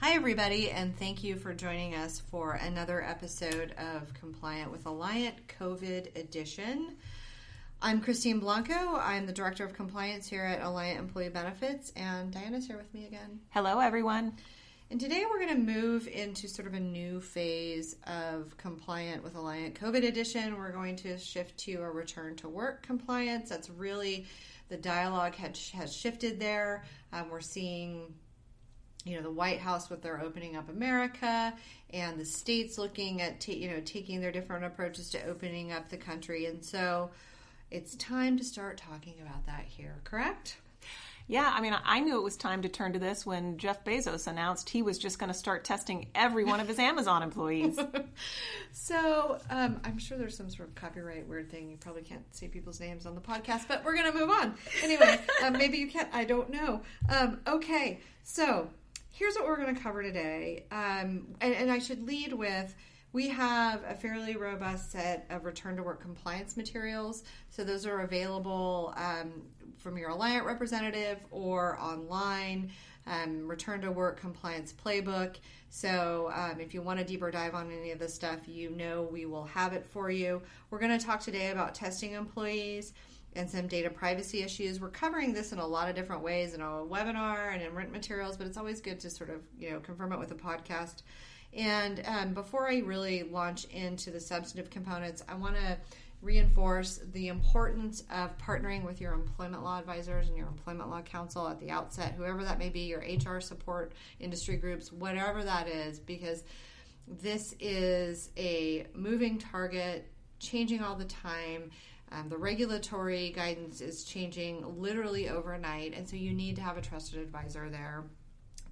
Hi, everybody, and thank you for joining us for another episode of Compliant with Alliant COVID Edition. I'm Christine Blanco. I'm the Director of Compliance here at Alliant Employee Benefits, and Diana's here with me again. Hello, everyone. And today we're going to move into sort of a new phase of Compliant with Alliant COVID Edition. We're going to shift to a return to work compliance. That's really the dialogue had, has shifted there. Um, we're seeing you know the White House with their opening up America and the states looking at ta- you know taking their different approaches to opening up the country and so it's time to start talking about that here correct yeah, I mean, I knew it was time to turn to this when Jeff Bezos announced he was just going to start testing every one of his Amazon employees. so um, I'm sure there's some sort of copyright weird thing. You probably can't say people's names on the podcast, but we're going to move on. Anyway, um, maybe you can't. I don't know. Um, okay, so here's what we're going to cover today. Um, and, and I should lead with we have a fairly robust set of return to work compliance materials. So those are available um, from your Alliant representative or online. Um, return to work compliance playbook. So, um, if you want a deeper dive on any of this stuff, you know we will have it for you. We're going to talk today about testing employees and some data privacy issues. We're covering this in a lot of different ways in a webinar and in written materials, but it's always good to sort of you know confirm it with a podcast. And um, before I really launch into the substantive components, I want to reinforce the importance of partnering with your employment law advisors and your employment law counsel at the outset, whoever that may be, your HR support, industry groups, whatever that is, because this is a moving target, changing all the time. Um, the regulatory guidance is changing literally overnight, and so you need to have a trusted advisor there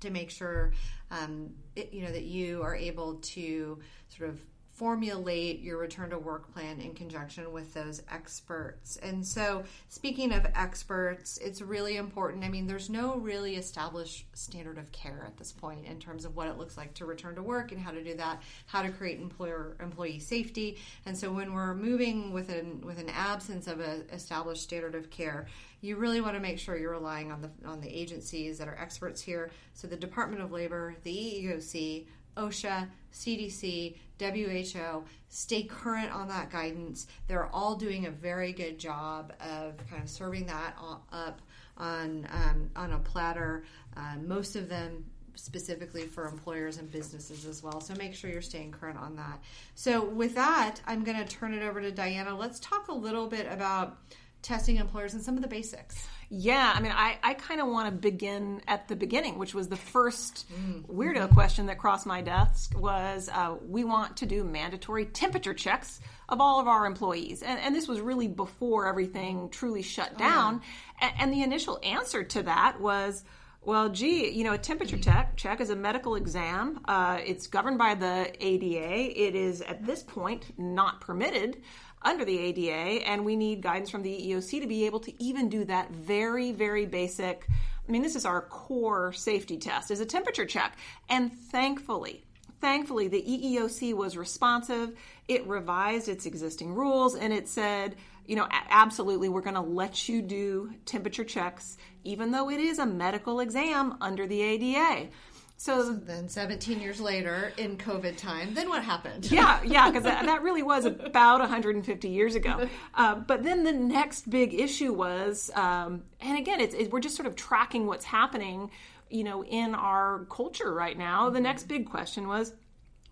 to make sure um, it, you know that you are able to sort of formulate your return to work plan in conjunction with those experts. And so, speaking of experts, it's really important. I mean, there's no really established standard of care at this point in terms of what it looks like to return to work and how to do that, how to create employer employee safety. And so, when we're moving with an with an absence of an established standard of care, you really want to make sure you're relying on the on the agencies that are experts here. So, the Department of Labor, the EEOC, OSHA, CDC, WHO, stay current on that guidance. They're all doing a very good job of kind of serving that up on um, on a platter. Uh, most of them specifically for employers and businesses as well. So make sure you're staying current on that. So with that, I'm going to turn it over to Diana. Let's talk a little bit about testing employers and some of the basics. Yeah, I mean, I, I kind of want to begin at the beginning, which was the first mm. weirdo question that crossed my desk was uh, we want to do mandatory temperature checks of all of our employees. And, and this was really before everything truly shut down. Oh, yeah. and, and the initial answer to that was, well, gee, you know, a temperature check, check is a medical exam. Uh, it's governed by the ADA. It is at this point not permitted under the ADA, and we need guidance from the EEOC to be able to even do that very, very basic. I mean, this is our core safety test, is a temperature check. And thankfully, thankfully, the EEOC was responsive. It revised its existing rules and it said, you know, absolutely, we're going to let you do temperature checks, even though it is a medical exam under the ADA. So, then 17 years later in COVID time, then what happened? Yeah, yeah, because that, that, really was about 150 years ago. Uh, but then the next big issue was, um, and again, it's, it, we're just sort of tracking what's happening, you know, in our culture right now. The next big question was,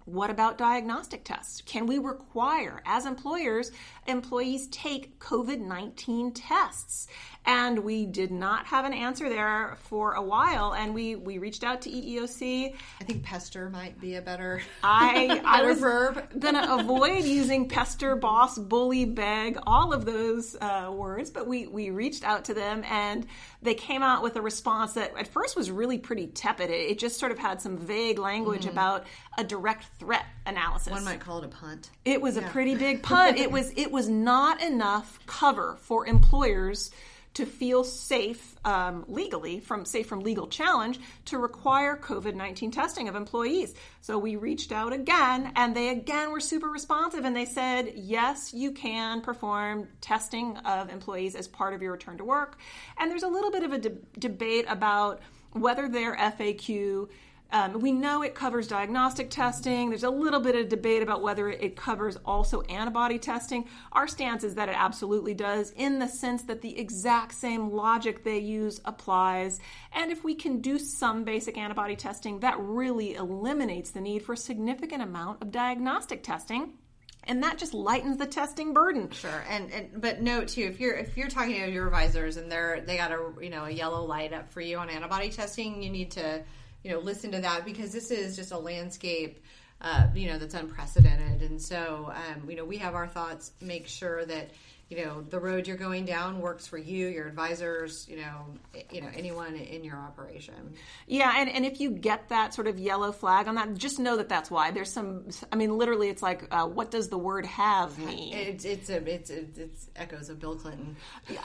what about diagnostic tests? Can we require, as employers, employees take COVID 19 tests? and we did not have an answer there for a while. And we we reached out to EEOC I think pester might be a better I I was verb. gonna avoid using pester boss bully beg all of those uh, words but we we reached out to them and they came out with a response that at first was really pretty tepid. It, it just sort of had some vague language mm-hmm. about a direct threat analysis. One might call it a punt. It was yeah. a pretty big punt. It was it was not enough cover for employers to feel safe um, legally from safe from legal challenge to require covid-19 testing of employees. So we reached out again and they again were super responsive and they said yes you can perform testing of employees as part of your return to work. And there's a little bit of a de- debate about whether their faq Um, we know it covers diagnostic testing. There's a little bit of debate about whether it covers also antibody testing. Our stance is that it absolutely does, in the sense that the exact same logic they use applies. And if we can do some basic antibody testing, that really eliminates the need for a significant amount of diagnostic testing and that just lightens the testing burden. Sure, and, and but note too, if you're if you're talking to your advisors and they're they got a you know a yellow light up for you on antibody testing, you need to you know listen to that because this is just a landscape. Uh, you know that's unprecedented, and so um, you know we have our thoughts. Make sure that you know the road you're going down works for you your advisors you know you know anyone in your operation. Yeah and, and if you get that sort of yellow flag on that just know that that's why. There's some i mean literally it's like uh, what does the word have mean? It's it's a, it's it's echoes of bill clinton.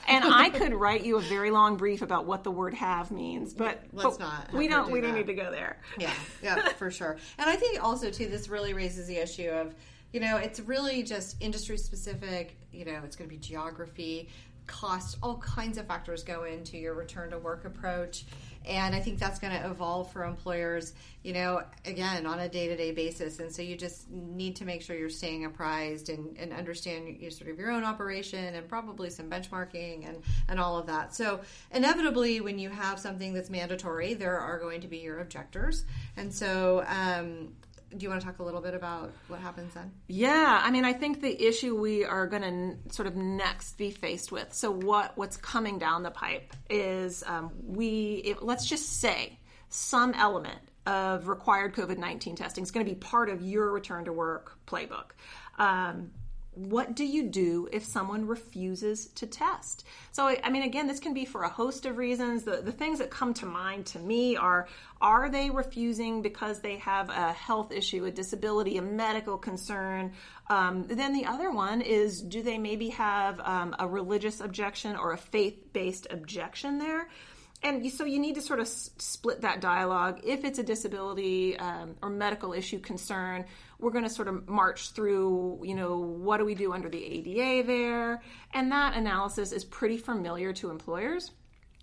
And i could write you a very long brief about what the word have means but let's but not we don't do we don't need to go there. Yeah yeah for sure. And i think also too this really raises the issue of you know, it's really just industry specific. You know, it's going to be geography, cost, all kinds of factors go into your return to work approach. And I think that's going to evolve for employers, you know, again, on a day to day basis. And so you just need to make sure you're staying apprised and, and understand your, sort of your own operation and probably some benchmarking and, and all of that. So, inevitably, when you have something that's mandatory, there are going to be your objectors. And so, um, do you want to talk a little bit about what happens then? Yeah, I mean, I think the issue we are going to n- sort of next be faced with. So, what what's coming down the pipe is um, we it, let's just say some element of required COVID nineteen testing is going to be part of your return to work playbook. Um, what do you do if someone refuses to test? So, I mean, again, this can be for a host of reasons. The, the things that come to mind to me are are they refusing because they have a health issue, a disability, a medical concern? Um, then the other one is do they maybe have um, a religious objection or a faith based objection there? And so you need to sort of s- split that dialogue. If it's a disability um, or medical issue concern, we're going to sort of march through, you know, what do we do under the ADA there? And that analysis is pretty familiar to employers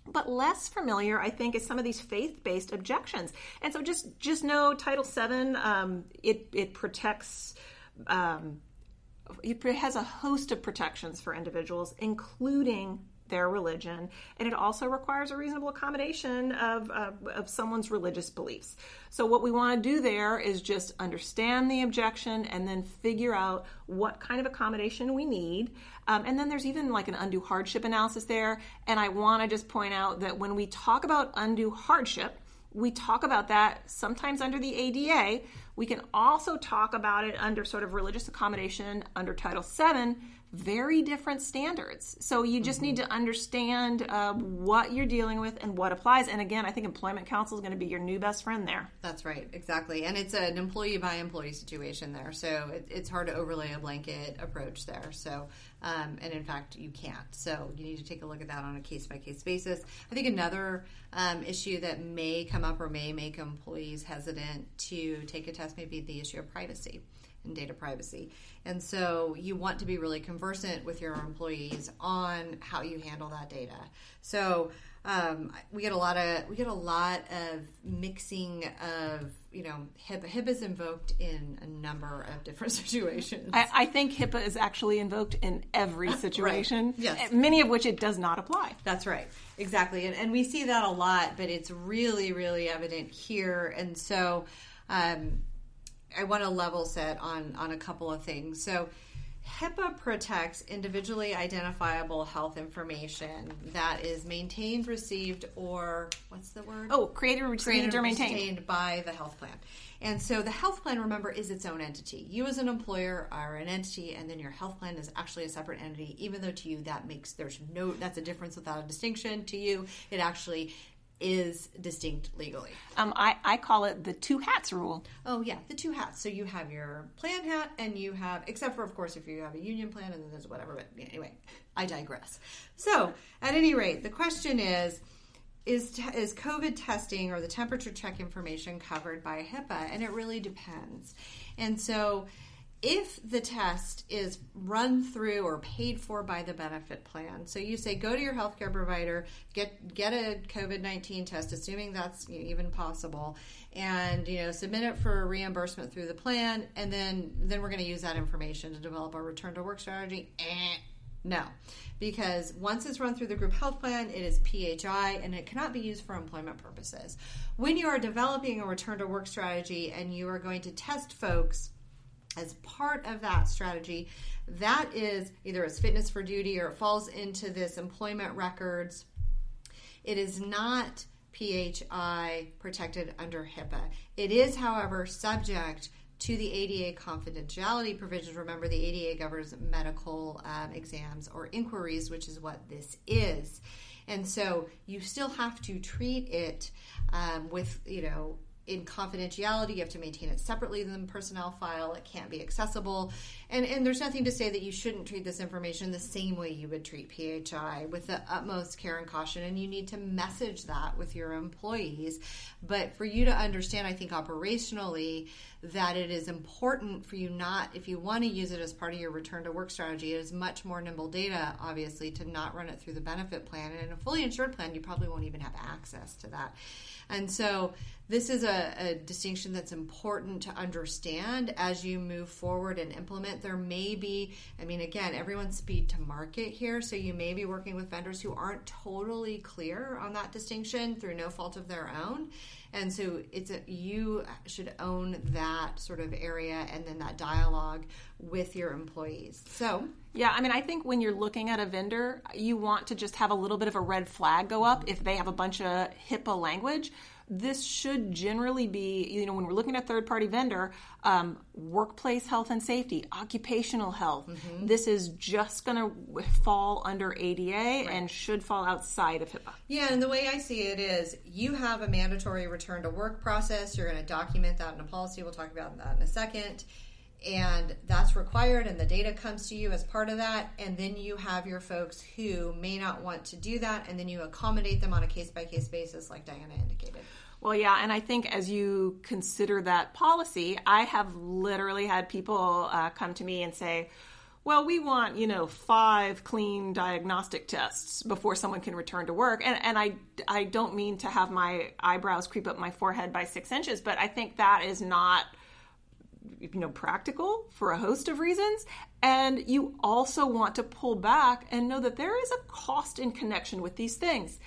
but less familiar i think is some of these faith-based objections and so just just know title VII um, it, it protects um, it has a host of protections for individuals including their religion, and it also requires a reasonable accommodation of, uh, of someone's religious beliefs. So, what we want to do there is just understand the objection and then figure out what kind of accommodation we need. Um, and then there's even like an undue hardship analysis there. And I want to just point out that when we talk about undue hardship, we talk about that sometimes under the ADA. We can also talk about it under sort of religious accommodation under Title VII very different standards. So you just mm-hmm. need to understand uh, what you're dealing with and what applies. And again, I think employment counsel is going to be your new best friend there. That's right, exactly. And it's an employee by employee situation there, so it, it's hard to overlay a blanket approach there. So, um, and in fact, you can't. So you need to take a look at that on a case by case basis. I think another um, issue that may come up or may make employees hesitant to take a test may be the issue of privacy and data privacy. And so you want to be really conversant with your employees on how you handle that data. So um, we get a lot of we get a lot of mixing of you know HIPAA. HIPAA is invoked in a number of different situations. I, I think HIPAA is actually invoked in every situation. right. Yes, many of which it does not apply. That's right, exactly, and, and we see that a lot, but it's really really evident here, and so. Um, I want to level set on on a couple of things. So HIPAA protects individually identifiable health information that is maintained, received, or what's the word? Oh, created, received, created, or maintained. by the health plan. And so the health plan, remember, is its own entity. You as an employer are an entity, and then your health plan is actually a separate entity. Even though to you that makes there's no that's a difference without a distinction. To you, it actually is distinct legally. Um, I, I call it the two hats rule. Oh yeah, the two hats. So you have your plan hat, and you have, except for of course if you have a union plan, and then there's whatever. But anyway, I digress. So at any rate, the question is. Is, is COVID testing or the temperature check information covered by HIPAA? And it really depends. And so, if the test is run through or paid for by the benefit plan, so you say go to your healthcare provider, get get a COVID nineteen test, assuming that's even possible, and you know submit it for reimbursement through the plan, and then then we're going to use that information to develop our return to work strategy. Eh, no, because once it's run through the group health plan, it is PHI and it cannot be used for employment purposes. When you are developing a return to work strategy and you are going to test folks as part of that strategy, that is either as fitness for duty or it falls into this employment records. It is not PHI protected under HIPAA. It is, however, subject to the ADA confidentiality provisions. Remember, the ADA governs medical um, exams or inquiries, which is what this is. And so you still have to treat it um, with, you know, in confidentiality. You have to maintain it separately than the personnel file. It can't be accessible. And, and there's nothing to say that you shouldn't treat this information the same way you would treat PHI with the utmost care and caution. And you need to message that with your employees. But for you to understand, I think operationally, that it is important for you not, if you want to use it as part of your return to work strategy, it is much more nimble data, obviously, to not run it through the benefit plan. And in a fully insured plan, you probably won't even have access to that. And so this is a, a, distinction that's important to understand as you move forward and implement. There may be, I mean, again, everyone's speed to market here, so you may be working with vendors who aren't totally clear on that distinction through no fault of their own. And so it's a, you should own that sort of area and then that dialogue with your employees. So, yeah, I mean, I think when you're looking at a vendor, you want to just have a little bit of a red flag go up if they have a bunch of HIPAA language this should generally be, you know, when we're looking at third party vendor, um, workplace health and safety, occupational health. Mm-hmm. This is just going to fall under ADA right. and should fall outside of HIPAA. Yeah, and the way I see it is you have a mandatory return to work process. You're going to document that in a policy. We'll talk about that in a second and that's required and the data comes to you as part of that and then you have your folks who may not want to do that and then you accommodate them on a case by case basis like diana indicated well yeah and i think as you consider that policy i have literally had people uh, come to me and say well, we want, you know, five clean diagnostic tests before someone can return to work. And, and I, I don't mean to have my eyebrows creep up my forehead by six inches, but I think that is not – you know practical for a host of reasons and you also want to pull back and know that there is a cost in connection with these things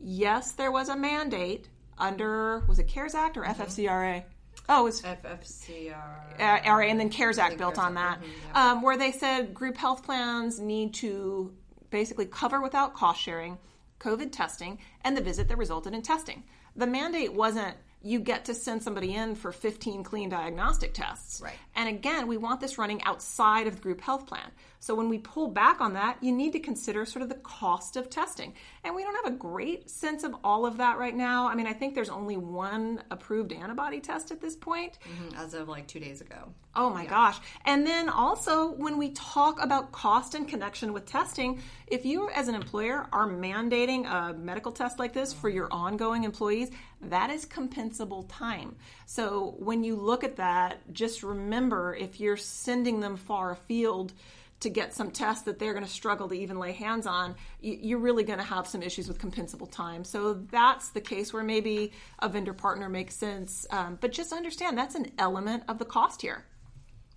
yes there was a mandate under was it cares act or mm-hmm. ffcra Oh, it was FFCRA, uh, RA, and then CARES Act built CARES on that, mm-hmm, yeah. um, where they said group health plans need to basically cover without cost sharing COVID testing and the visit that resulted in testing. The mandate wasn't you get to send somebody in for 15 clean diagnostic tests. Right. And again, we want this running outside of the group health plan. So when we pull back on that, you need to consider sort of the cost of testing. And we don't have a great sense of all of that right now. I mean, I think there's only one approved antibody test at this point. Mm-hmm, as of like two days ago. Oh my yeah. gosh. And then also, when we talk about cost and connection with testing, if you as an employer are mandating a medical test like this for your ongoing employees, that is compensable time. So when you look at that, just remember if you're sending them far afield, to get some tests that they're going to struggle to even lay hands on, you're really going to have some issues with compensable time. So that's the case where maybe a vendor partner makes sense. Um, but just understand that's an element of the cost here.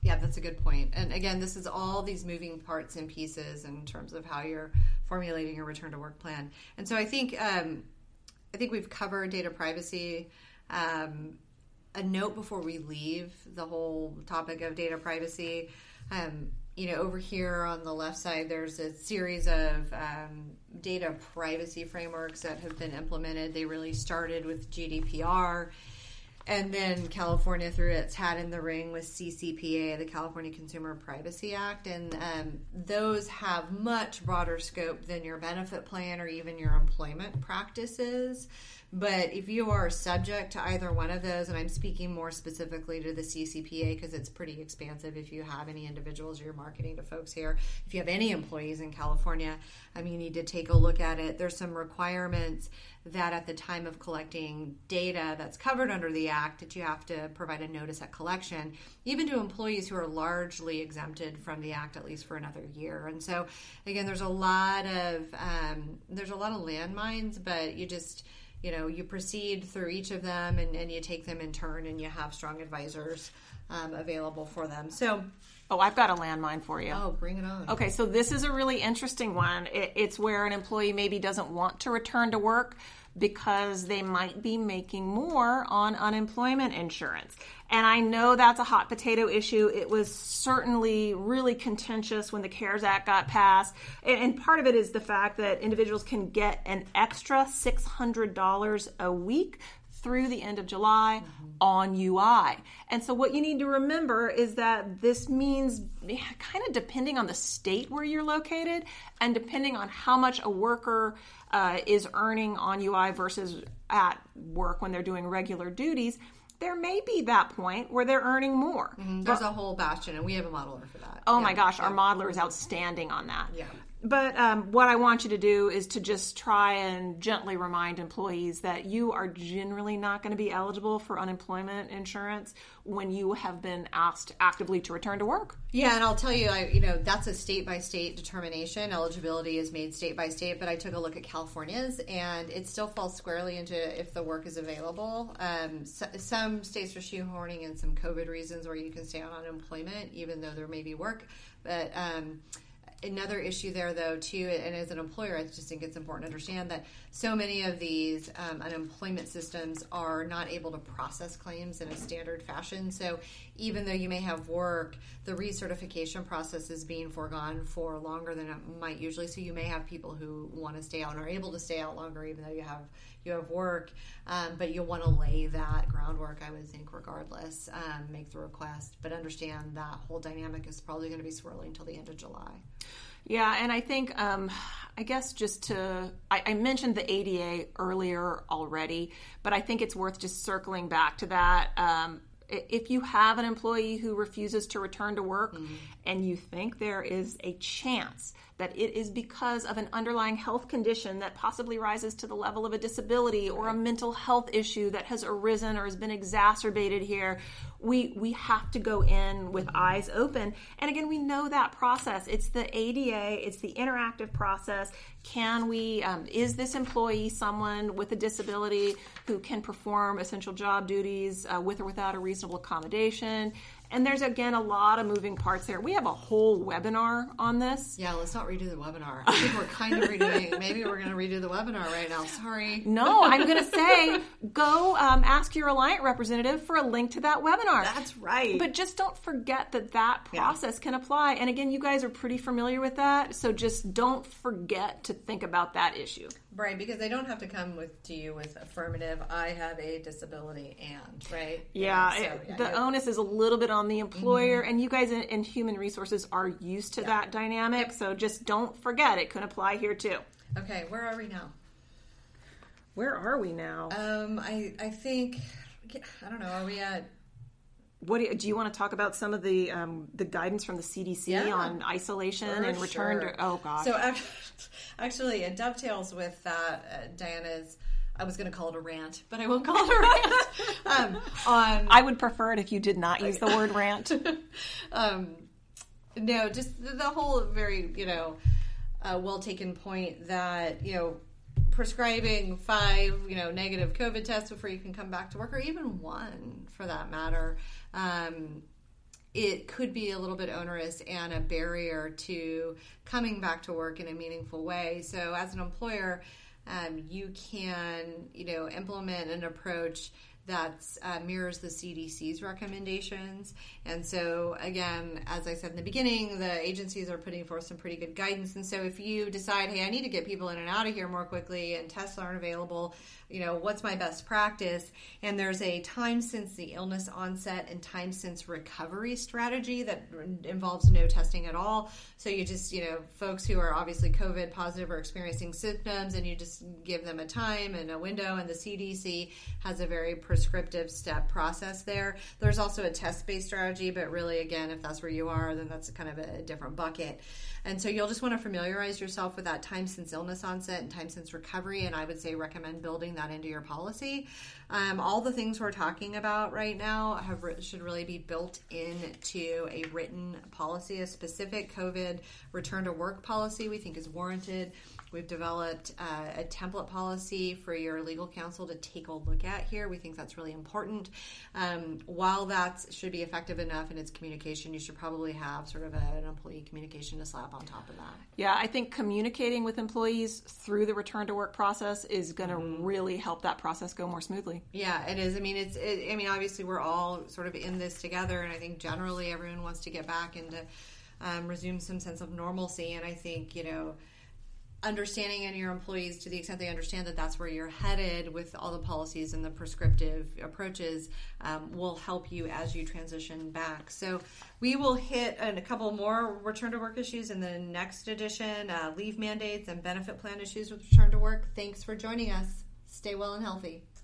Yeah, that's a good point. And again, this is all these moving parts and pieces in terms of how you're formulating your return to work plan. And so I think um, I think we've covered data privacy. Um, a note before we leave the whole topic of data privacy. Um, you know, over here on the left side, there's a series of um, data privacy frameworks that have been implemented. They really started with GDPR, and then California threw its hat in the ring with CCPA, the California Consumer Privacy Act, and um, those have much broader scope than your benefit plan or even your employment practices. But if you are subject to either one of those, and I'm speaking more specifically to the CCPA because it's pretty expansive if you have any individuals you're marketing to folks here, if you have any employees in California, um, you need to take a look at it. There's some requirements that at the time of collecting data that's covered under the Act, that you have to provide a notice at collection, even to employees who are largely exempted from the Act at least for another year. And so, again, there's a lot of um, there's a lot of landmines, but you just you know you proceed through each of them and, and you take them in turn and you have strong advisors um, available for them so Oh, I've got a landmine for you. oh bring it on Okay, so this is a really interesting one. It, it's where an employee maybe doesn't want to return to work because they might be making more on unemployment insurance. And I know that's a hot potato issue. It was certainly really contentious when the CARES Act got passed. And, and part of it is the fact that individuals can get an extra $600 a week through the end of July mm-hmm. on UI. And so, what you need to remember is that this means kind of depending on the state where you're located and depending on how much a worker uh, is earning on UI versus at work when they're doing regular duties. There may be that point where they're earning more. Mm-hmm. There's but, a whole bastion, and we have a modeler for that. Oh yeah. my gosh, our modeler is outstanding on that. Yeah. But um, what I want you to do is to just try and gently remind employees that you are generally not going to be eligible for unemployment insurance when you have been asked actively to return to work. Yeah, and I'll tell you, I, you know, that's a state by state determination. Eligibility is made state by state, but I took a look at California's, and it still falls squarely into if the work is available. Um, so, some states are shoehorning in some COVID reasons where you can stay on unemployment even though there may be work, but. Um, another issue there though too and as an employer i just think it's important to understand that so many of these um, unemployment systems are not able to process claims in a standard fashion. So even though you may have work the recertification process is being foregone for longer than it might usually. So you may have people who want to stay out and are able to stay out longer even though you have you have work um, but you'll want to lay that groundwork i would think regardless um, make the request but understand that whole dynamic is probably going to be swirling until the end of july yeah, and I think, um, I guess just to, I, I, mentioned the ADA earlier already, but I think it's worth just circling back to that. Um, if you have an employee who refuses to return to work mm-hmm. and you think there is a chance that it is because of an underlying health condition that possibly rises to the level of a disability or a mental health issue that has arisen or has been exacerbated here we we have to go in with eyes open. And again we know that process. It's the ada it's the interactive process. Can we um, is this employee someone with a disability who can perform essential job duties uh, with or without a reasonable accommodation and there's again a lot of moving parts there. We have a whole webinar on this. Yeah, let's not redo the webinar. I think we're kind of redoing. Maybe we're going to redo the webinar right now. Sorry. No, I'm going to say go um, ask your Alliant representative for a link to that webinar. That's right. But just don't forget that that process yeah. can apply. And again, you guys are pretty familiar with that, so just don't forget to think about that issue. Right, because they don't have to come with to you with affirmative. I have a disability, and right. Yeah, so, yeah the onus is a little bit on the employer, mm-hmm. and you guys in, in, human resources are used to that dynamic. Yep. So just don't forget it can apply here too. Okay, where are we now? Where are we now? Um, I I think I don't know. Are we at what do you, do you, want to talk about some of the um, the guidance from the CDC yeah, on isolation and return sure. to oh gosh. So actually it dovetails with that uh, Diana's I was going to call it a rant but I won't call it a rant. Um, on I would prefer it if you did not use the word rant. Um, no just the, whole very you know uh, well taken point that you know prescribing five, you know, negative COVID tests before you can come back to work, or even one for that matter, um, it could be a little bit onerous and a barrier to coming back to work in a meaningful way. So, as an employer, um, you can, you know, implement an approach that uh, mirrors the CDC's recommendations. And so, again, as I said in the beginning, the agencies are putting forth some pretty good guidance. And so, if you decide, hey, I need to get people in and out of here more quickly, and tests aren't available, you know, what's my best practice? And there's a time since the illness onset and time since recovery strategy that involves no testing at all. So you just, you know, folks who are obviously COVID positive or experiencing symptoms, and you just give them a time and a window, and the CDC has a very prescriptive step process there. There's also a test based strategy, but really, again, if that's where you are, then that's kind of a different bucket. And so you'll just want to familiarize yourself with that time since illness onset and time since recovery. And I would say recommend building that into your policy. Um, all the things we're talking about right now have should really be built into a written policy. A specific COVID return to work policy we think is warranted. We've developed uh, a template policy for your legal counsel to take a look at here. We think that's really important. Um, while that should be effective enough in its communication, you should probably have sort of a, an employee communication to slap on top of that. Yeah, I think communicating with employees through the return to work process is going to mm-hmm. really help that process go more smoothly. Yeah, it is. I mean, it's. It, I mean, obviously, we're all sort of in this together, and I think generally everyone wants to get back into um, resume some sense of normalcy. And I think you know understanding in your employees to the extent they understand that that's where you're headed with all the policies and the prescriptive approaches um, will help you as you transition back. So we will hit a couple more return to work issues in the next edition uh, leave mandates and benefit plan issues with return to work. Thanks for joining us. Stay well and healthy